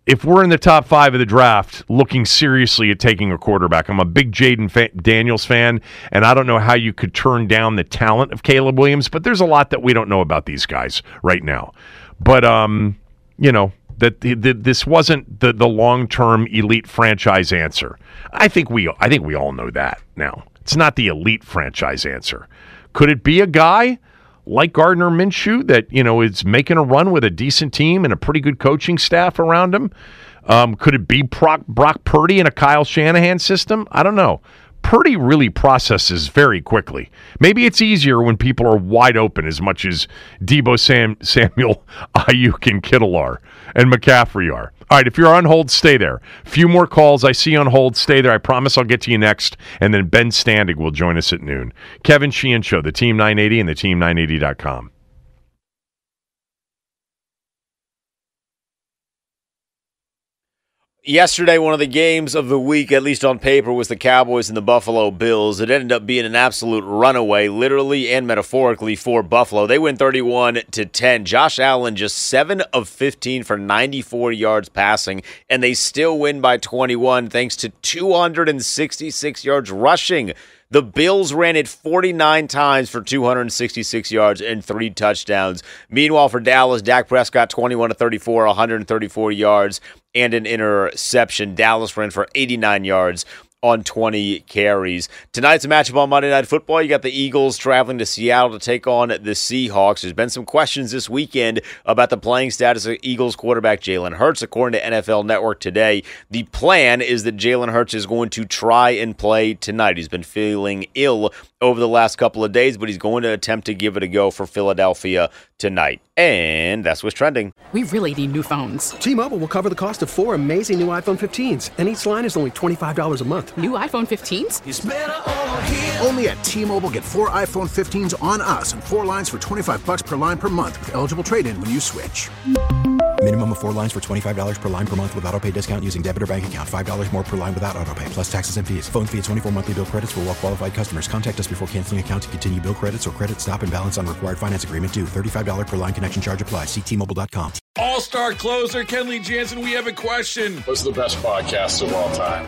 if we're in the top five of the draft, looking seriously at taking a quarterback. I'm a big Jayden fa- Daniels fan, and I don't know how you could turn down the talent of Caleb Williams, but there's a lot that we don't know about these guys right now. But um, you know that the, the, this wasn't the the long term elite franchise answer. I think we I think we all know that now. It's not the elite franchise answer. Could it be a guy like Gardner Minshew that you know is making a run with a decent team and a pretty good coaching staff around him? Um, could it be Brock, Brock Purdy in a Kyle Shanahan system? I don't know. Purdy really processes very quickly. Maybe it's easier when people are wide open as much as Deebo Sam, Samuel, Aiyuk, and Kittle are, and McCaffrey are. All right, if you're on hold, stay there. Few more calls I see on hold, stay there. I promise I'll get to you next. And then Ben Standig will join us at noon. Kevin Sheehan Show, the Team 980 and the Team980.com. Yesterday, one of the games of the week, at least on paper, was the Cowboys and the Buffalo Bills. It ended up being an absolute runaway, literally and metaphorically, for Buffalo. They win 31 to 10. Josh Allen just 7 of 15 for 94 yards passing, and they still win by 21 thanks to 266 yards rushing the Bills ran it 49 times for 266 yards and three touchdowns. Meanwhile, for Dallas, Dak Prescott 21 to 34, 134 yards and an interception. Dallas ran for 89 yards on 20 carries. Tonight's a matchup on Monday Night Football. You got the Eagles traveling to Seattle to take on the Seahawks. There's been some questions this weekend about the playing status of Eagles quarterback Jalen Hurts. According to NFL Network today, the plan is that Jalen Hurts is going to try and play tonight. He's been feeling ill over the last couple of days, but he's going to attempt to give it a go for Philadelphia tonight. And that's what's trending. We really need new phones. T Mobile will cover the cost of four amazing new iPhone 15s, and each line is only $25 a month. New iPhone 15s? Only at T Mobile get four iPhone 15s on us and four lines for 25 bucks per line per month with eligible trade in when you switch. Minimum of four lines for $25 per line per month with auto pay discount using debit or bank account. $5 more per line without auto pay, plus taxes and fees. Phone fee at 24 monthly bill credits for all well qualified customers. Contact us before canceling account to continue bill credits or credit stop and balance on required finance agreement due. $35 per line connection charge apply. Ctmobile.com. All-star closer Kenley Jansen, we have a question. What's the best podcast of all time?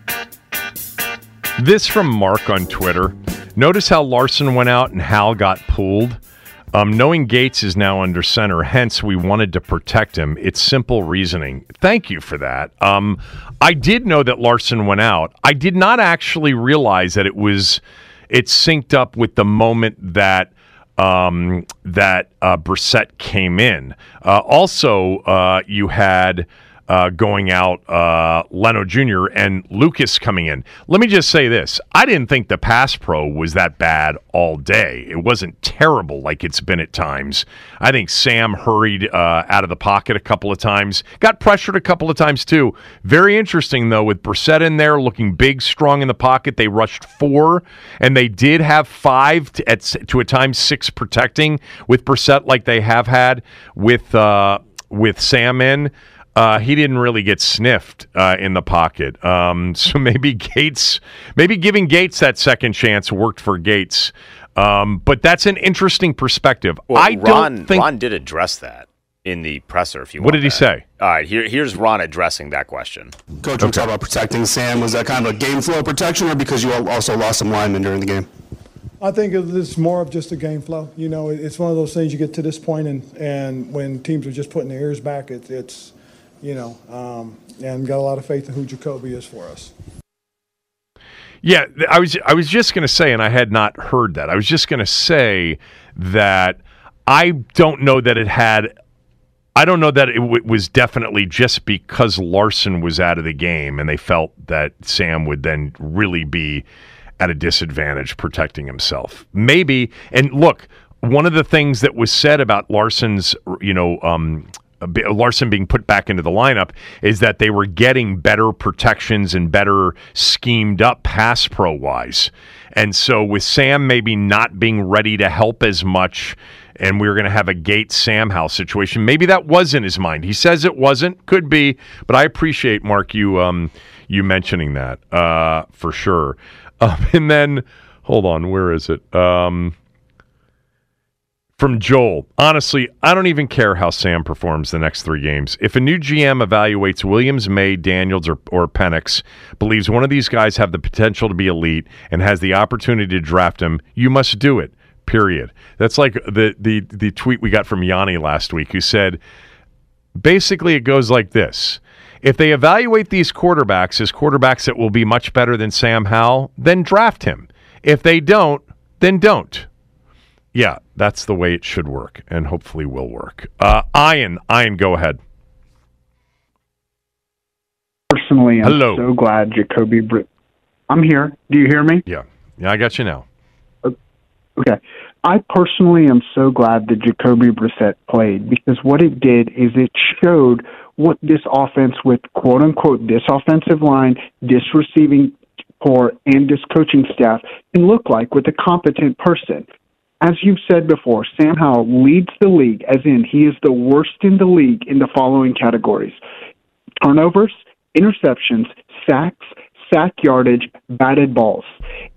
This from Mark on Twitter. Notice how Larsen went out and Howell got pulled. Um, knowing Gates is now under center, hence we wanted to protect him. It's simple reasoning. Thank you for that. Um, I did know that Larsen went out. I did not actually realize that it was it synced up with the moment that um, that uh, Brissett came in. Uh, also, uh, you had uh, going out uh, Leno Jr. and Lucas coming in. Let me just say this: I didn't think the pass pro was that bad all day. It wasn't terrible like it's been at times. I think Sam hurried uh, out of the pocket a couple of times, got pressured a couple of times too. Very interesting though, with Brissett in there looking big, strong in the pocket. They rushed four, and they did have five to, at to a time six protecting with Brissett like they have had with uh, with Sam in. Uh, he didn't really get sniffed uh, in the pocket. Um, so maybe Gates, maybe giving Gates that second chance worked for Gates. Um, but that's an interesting perspective. Well, I Ron, don't think. Ron did address that in the presser. If you want. What want did he say? All right, here, here's Ron addressing that question. Coach, we talk about protecting Sam. Was that kind of a game flow protection, or because you also lost some linemen during the game? I think it's more of just a game flow. You know, it's one of those things you get to this point and, and when teams are just putting their ears back, it's, it's you know, um, and got a lot of faith in who Jacoby is for us. Yeah, I was I was just going to say, and I had not heard that. I was just going to say that I don't know that it had. I don't know that it w- was definitely just because Larsen was out of the game, and they felt that Sam would then really be at a disadvantage protecting himself. Maybe, and look, one of the things that was said about Larsen's, you know, um, Larsen being put back into the lineup is that they were getting better protections and better schemed up pass pro wise. And so with Sam maybe not being ready to help as much and we were going to have a gate Sam House situation, maybe that was in his mind. He says it wasn't, could be, but I appreciate Mark you um you mentioning that uh for sure. Um, and then hold on, where is it? Um from Joel. Honestly, I don't even care how Sam performs the next three games. If a new GM evaluates Williams, Maye, Daniels, or, or Penix, believes one of these guys have the potential to be elite, and has the opportunity to draft him, you must do it. Period. That's like the the the tweet we got from Yanni last week, who said basically it goes like this. If they evaluate these quarterbacks as quarterbacks that will be much better than Sam Howell, then draft him. If they don't, then don't. Yeah, that's the way it should work, and hopefully will work. Uh, Ian, Ian, go ahead. Personally, I'm Hello. so glad Jacoby. Br- I'm here. Do you hear me? Yeah, yeah, I got you now. Okay. I personally am so glad that Jacoby Brissett played because what it did is it showed what this offense with quote unquote this offensive line, this receiving core, and this coaching staff can look like with a competent person. As you've said before, Sam Howell leads the league, as in he is the worst in the league in the following categories turnovers, interceptions, sacks, sack yardage, batted balls.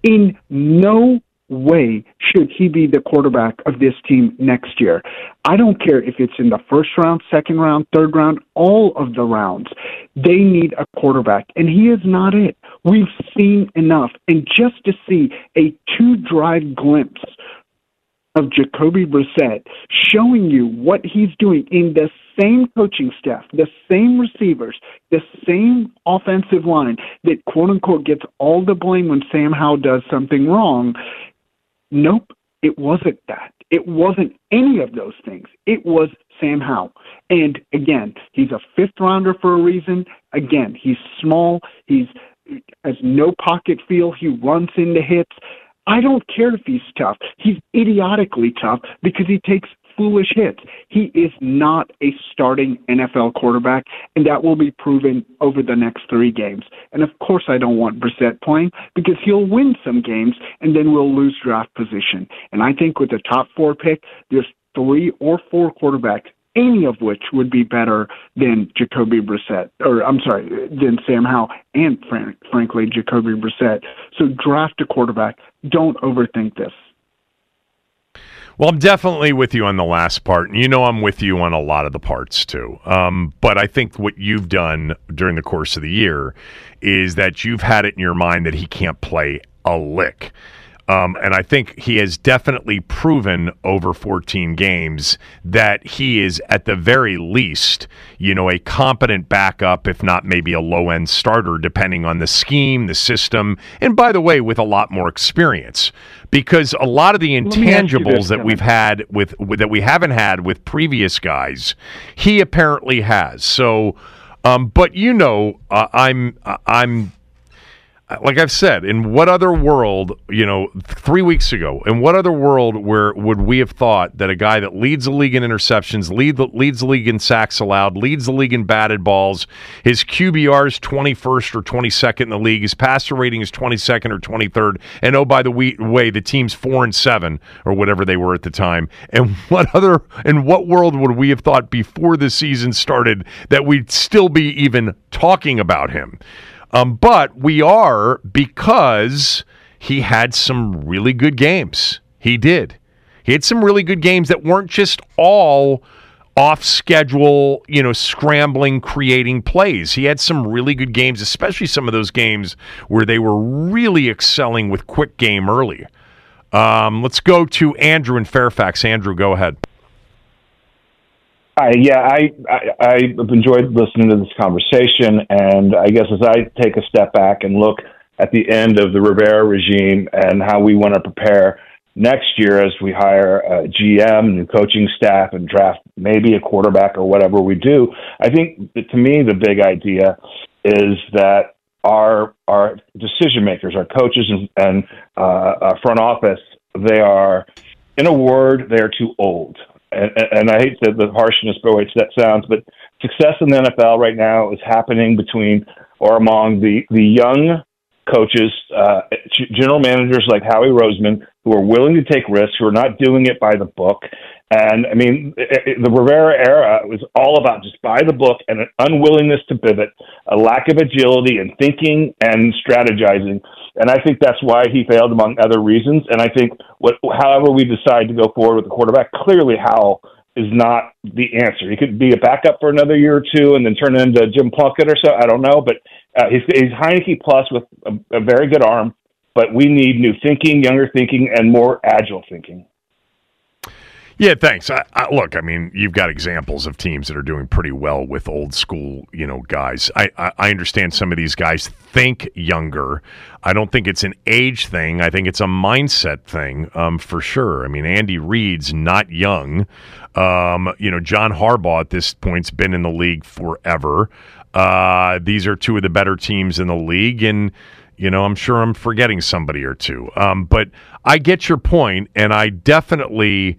In no way should he be the quarterback of this team next year. I don't care if it's in the first round, second round, third round, all of the rounds. They need a quarterback, and he is not it. We've seen enough. And just to see a two drive glimpse of Jacoby Brissett showing you what he's doing in the same coaching staff, the same receivers, the same offensive line that quote unquote gets all the blame when Sam Howell does something wrong. Nope, it wasn't that. It wasn't any of those things. It was Sam Howell. And again, he's a fifth rounder for a reason. Again, he's small. He's has no pocket feel. He runs into hits. I don't care if he's tough. He's idiotically tough because he takes foolish hits. He is not a starting NFL quarterback, and that will be proven over the next three games. And of course, I don't want Brissett playing because he'll win some games, and then we'll lose draft position. And I think with the top four pick, there's three or four quarterbacks any of which would be better than Jacoby Brissett, or I'm sorry, than Sam Howell, and fran- frankly Jacoby Brissett. So draft a quarterback. Don't overthink this. Well, I'm definitely with you on the last part, and you know I'm with you on a lot of the parts too. Um, but I think what you've done during the course of the year is that you've had it in your mind that he can't play a lick. Um, and I think he has definitely proven over 14 games that he is, at the very least, you know, a competent backup, if not maybe a low end starter, depending on the scheme, the system, and by the way, with a lot more experience. Because a lot of the intangibles that we've had with, with that we haven't had with previous guys, he apparently has. So, um, but you know, uh, I'm I'm like I've said, in what other world, you know, three weeks ago, in what other world where would we have thought that a guy that leads the league in interceptions, lead the, leads the league in sacks allowed, leads the league in batted balls, his QBR is 21st or 22nd in the league, his passer rating is 22nd or 23rd, and oh, by the way, the team's four and seven or whatever they were at the time. And what other, in what world would we have thought before the season started that we'd still be even talking about him? Um, but we are because he had some really good games. He did. He had some really good games that weren't just all off schedule, you know, scrambling, creating plays. He had some really good games, especially some of those games where they were really excelling with quick game early. Um, let's go to Andrew in Fairfax. Andrew, go ahead. Yeah, I, I I've enjoyed listening to this conversation, and I guess as I take a step back and look at the end of the Rivera regime and how we want to prepare next year as we hire a GM, new coaching staff, and draft maybe a quarterback or whatever we do, I think that to me the big idea is that our our decision makers, our coaches and, and uh, our front office, they are, in a word, they are too old and, and I hate the, the harshness by which that sounds, but success in the NFL right now is happening between or among the the young coaches, uh, general managers like Howie Roseman, who are willing to take risks, who are not doing it by the book. And I mean, it, it, the Rivera era was all about just by the book and an unwillingness to pivot, a lack of agility and thinking and strategizing. And I think that's why he failed, among other reasons. And I think what, however we decide to go forward with the quarterback, clearly Howell is not the answer. He could be a backup for another year or two and then turn into Jim Plunkett or so. I don't know, but uh, he's, he's Heinicke plus with a, a very good arm. But we need new thinking, younger thinking, and more agile thinking. Yeah, thanks. I, I, look, I mean, you've got examples of teams that are doing pretty well with old school, you know, guys. I, I, I understand some of these guys think younger. I don't think it's an age thing. I think it's a mindset thing, um, for sure. I mean, Andy Reid's not young. Um, you know, John Harbaugh at this point's been in the league forever. Uh, these are two of the better teams in the league, and you know, I'm sure I'm forgetting somebody or two. Um, but I get your point, and I definitely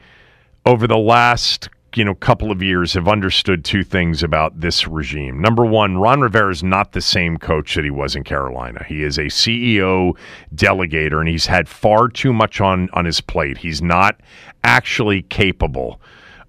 over the last you know couple of years have understood two things about this regime. Number one, Ron Rivera is not the same coach that he was in Carolina. He is a CEO delegator, and he's had far too much on on his plate. He's not actually capable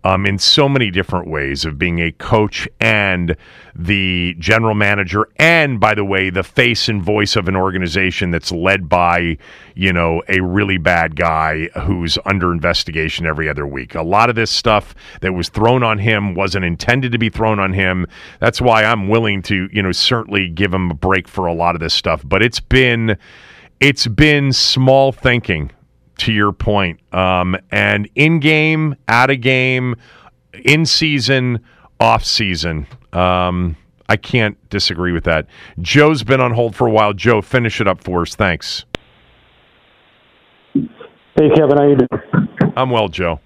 um, in so many different ways of being a coach and the general manager, and by the way, the face and voice of an organization that's led by, you know, a really bad guy who's under investigation every other week. A lot of this stuff that was thrown on him wasn't intended to be thrown on him. That's why I'm willing to, you know, certainly give him a break for a lot of this stuff. But it's been, it's been small thinking to your point. Um, and in game, out of game, in season, off season. Um, I can't disagree with that. Joe's been on hold for a while. Joe, finish it up for us. Thanks. Hey, Kevin, how you doing? I'm well, Joe.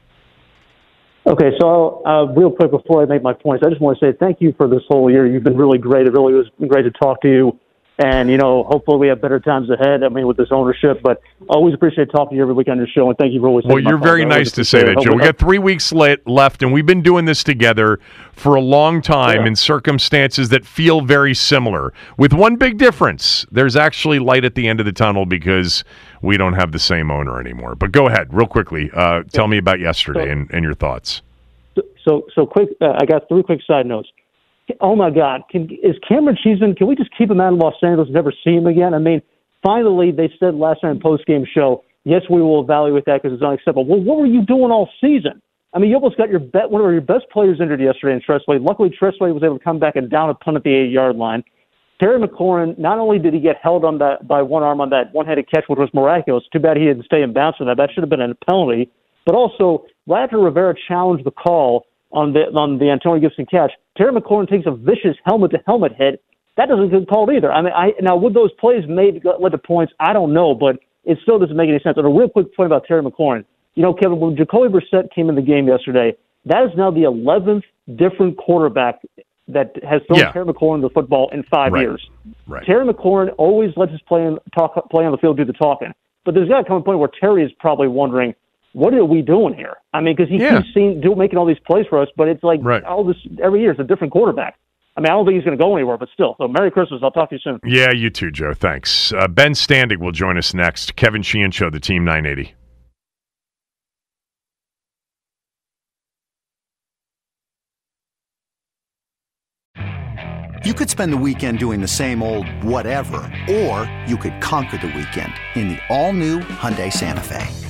Okay, so uh, real quick before I make my points, I just want to say thank you for this whole year. You've been really great. It really was great to talk to you And, you know, hopefully we have better times ahead. I mean, with this ownership, but always appreciate talking to you every week on your show. And thank you for always. Well, you're very nice to say that. Joe. We got three weeks le- left, and we've been doing this together for a long time in circumstances that feel very similar, with one big difference. There's actually light at the end of the tunnel because we don't have the same owner anymore. But go ahead, real quickly. Uh, tell me about yesterday and, and your thoughts. So, so quick. Uh, I got three quick side notes. Oh my God, can, is Camaron Cheeseman? Can we just keep him out of Los Angeles? and Never see him again. I mean, finally they said last night in post game show, yes, we will evaluate that because it's unacceptable. Well, what were you doing all season? I mean, you almost got your bet, one of your best players injured yesterday in Tress Way. Luckily, Tress Way was able to come back and down a punt at the eight yard line. Terry McLaurin, not only did he get held on that by one arm on that one headed catch, which was miraculous. Too bad he didn't stay in bounds for that. That should have been a penalty. But also, after Rivera challenged the call on the on the Antonio Gibson catch, Terry McLaurin takes a vicious helmet to helmet hit. That doesn't get called either. I mean, I now would those plays made led to points? I don't know, but it still doesn't make any sense. And a real quick point about Terry McLaurin. You know, Kevin, when Jacoby Brissett came in the game yesterday, that is now the 11th different quarterback that has thrown Yeah. Terry McLaurin the football in five Right. years. Right. Terry McLaurin always lets his play, in, talk, play on the field do the talking. But there's got to come a point where Terry is probably wondering, what are we doing here? I mean, because he Yeah. keeps seeing, do, making all these plays for us, but it's like right. all this every year it's a different quarterback. I mean, I don't think he's going to go anywhere, but still. So, Merry Christmas. I'll talk to you soon. Yeah, you too, Joe. Thanks. Uh, ben Standig will join us next. Kevin Sheehan Show, the Team 980. You could spend the weekend doing the same old whatever, or you could conquer the weekend in the all-new Hyundai Santa Fe.